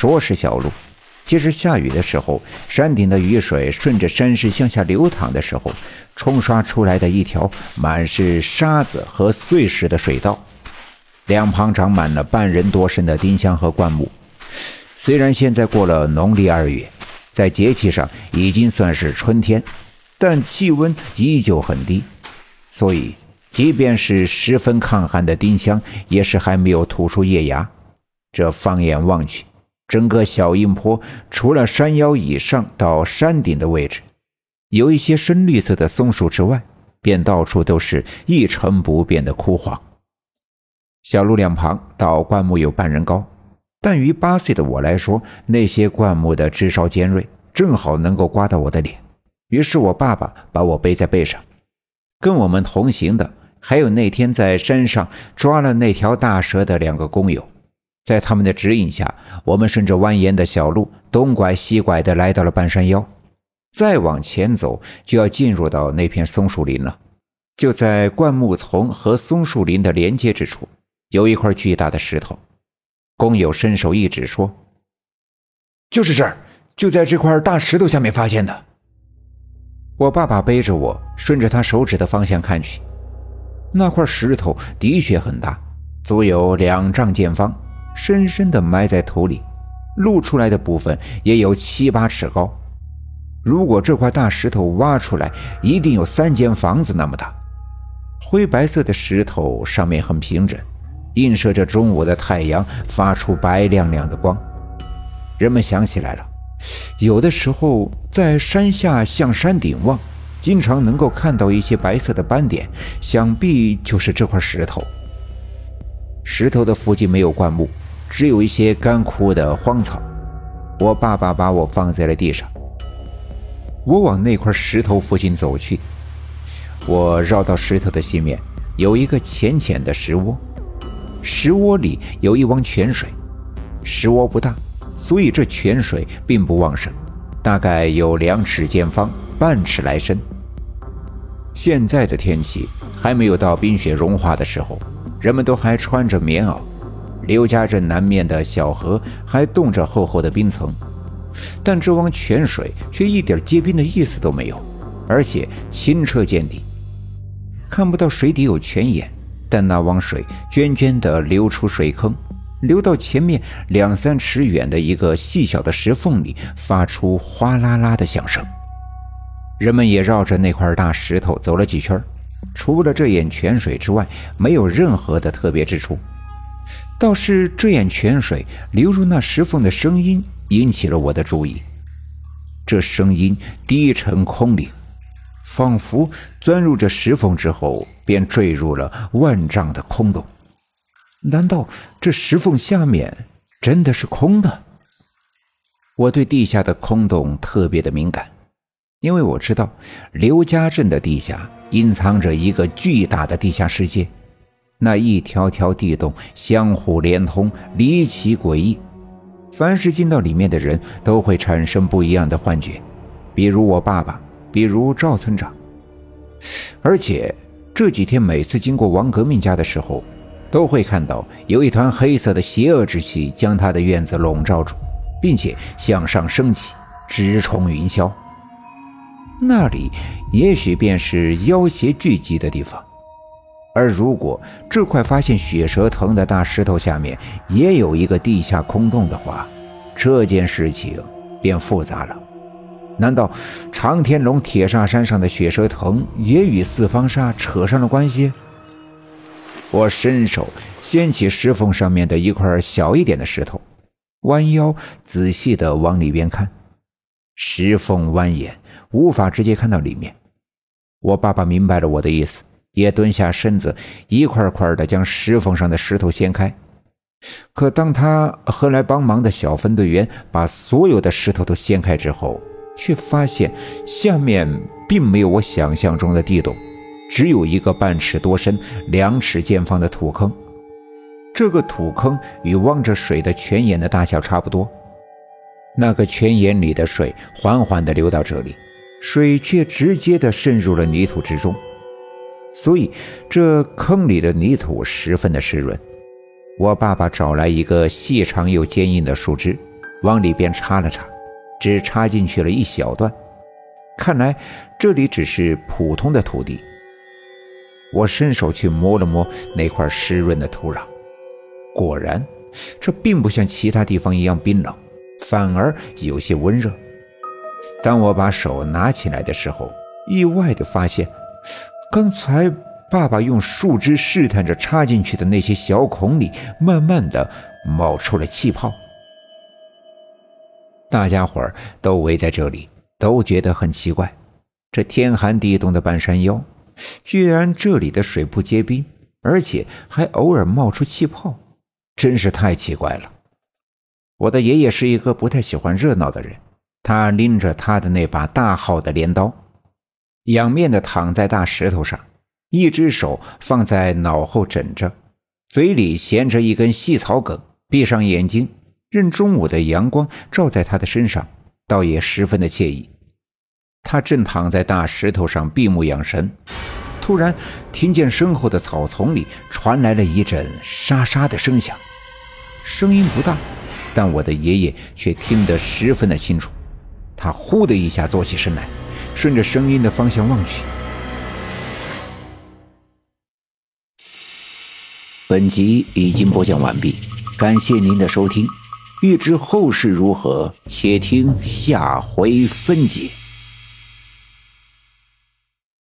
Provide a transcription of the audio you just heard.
说是小路，其实下雨的时候，山顶的雨水顺着山势向下流淌的时候，冲刷出来的一条满是沙子和碎石的水道。两旁长满了半人多深的丁香和灌木。虽然现在过了农历二月，在节气上已经算是春天，但气温依旧很低，所以即便是十分抗旱的丁香，也是还没有吐出叶芽。这放眼望去，整个小阴坡除了山腰以上到山顶的位置，有一些深绿色的松树之外，便到处都是一成不变的枯黄。小路两旁倒灌木有半人高，但于八岁的我来说，那些灌木的枝梢尖锐，正好能够刮到我的脸。于是我爸爸把我背在背上，跟我们同行的还有那天在山上抓了那条大蛇的两个工友。在他们的指引下，我们顺着蜿蜒的小路东拐西拐的来到了半山腰。再往前走，就要进入到那片松树林了。就在灌木丛和松树林的连接之处，有一块巨大的石头。工友伸手一指说：“就是这儿，就在这块大石头下面发现的。”我爸爸背着我，顺着他手指的方向看去，那块石头的确很大，足有两丈见方。深深地埋在土里，露出来的部分也有七八尺高。如果这块大石头挖出来，一定有三间房子那么大。灰白色的石头上面很平整，映射着中午的太阳，发出白亮亮的光。人们想起来了，有的时候在山下向山顶望，经常能够看到一些白色的斑点，想必就是这块石头。石头的附近没有灌木。只有一些干枯的荒草。我爸爸把我放在了地上，我往那块石头附近走去。我绕到石头的西面，有一个浅浅的石窝，石窝里有一汪泉水。石窝不大，所以这泉水并不旺盛，大概有两尺见方，半尺来深。现在的天气还没有到冰雪融化的时候，人们都还穿着棉袄。刘家镇南面的小河还冻着厚厚的冰层，但这汪泉水却一点结冰的意思都没有，而且清澈见底，看不到水底有泉眼，但那汪水涓涓地流出水坑，流到前面两三尺远的一个细小的石缝里，发出哗啦啦的响声。人们也绕着那块大石头走了几圈，除了这眼泉水之外，没有任何的特别之处。倒是这眼泉水流入那石缝的声音引起了我的注意。这声音低沉空灵，仿佛钻入这石缝之后便坠入了万丈的空洞。难道这石缝下面真的是空的？我对地下的空洞特别的敏感，因为我知道刘家镇的地下隐藏着一个巨大的地下世界。那一条条地洞相互连通，离奇诡异。凡是进到里面的人都会产生不一样的幻觉，比如我爸爸，比如赵村长。而且这几天每次经过王革命家的时候，都会看到有一团黑色的邪恶之气将他的院子笼罩住，并且向上升起，直冲云霄。那里也许便是妖邪聚集的地方。而如果这块发现血蛇藤的大石头下面也有一个地下空洞的话，这件事情便复杂了。难道长天龙铁煞山上的血蛇藤也与四方沙扯上了关系？我伸手掀起石缝上面的一块小一点的石头，弯腰仔细地往里边看。石缝蜿蜒，无法直接看到里面。我爸爸明白了我的意思。也蹲下身子，一块块的将石缝上的石头掀开。可当他和来帮忙的小分队员把所有的石头都掀开之后，却发现下面并没有我想象中的地洞，只有一个半尺多深、两尺见方的土坑。这个土坑与望着水的泉眼的大小差不多。那个泉眼里的水缓缓地流到这里，水却直接的渗入了泥土之中。所以，这坑里的泥土十分的湿润。我爸爸找来一个细长又坚硬的树枝，往里边插了插，只插进去了一小段。看来这里只是普通的土地。我伸手去摸了摸那块湿润的土壤，果然，这并不像其他地方一样冰冷，反而有些温热。当我把手拿起来的时候，意外的发现，刚才爸爸用树枝试探着插进去的那些小孔里，慢慢的冒出了气泡。大家伙儿都围在这里，都觉得很奇怪，这天寒地冻的半山腰。居然这里的水不结冰，而且还偶尔冒出气泡，真是太奇怪了。我的爷爷是一个不太喜欢热闹的人，他拎着他的那把大号的镰刀，仰面的躺在大石头上，一只手放在脑后枕着，嘴里衔着一根细草梗，闭上眼睛，任中午的阳光照在他的身上，倒也十分的惬意。他正躺在大石头上闭目养神。突然，听见身后的草丛里传来了一阵沙沙的声响，声音不大，但我的爷爷却听得十分的清楚。他呼的一下坐起身来，顺着声音的方向望去。本集已经播讲完毕，感谢您的收听。欲知后事如何，且听下回分解。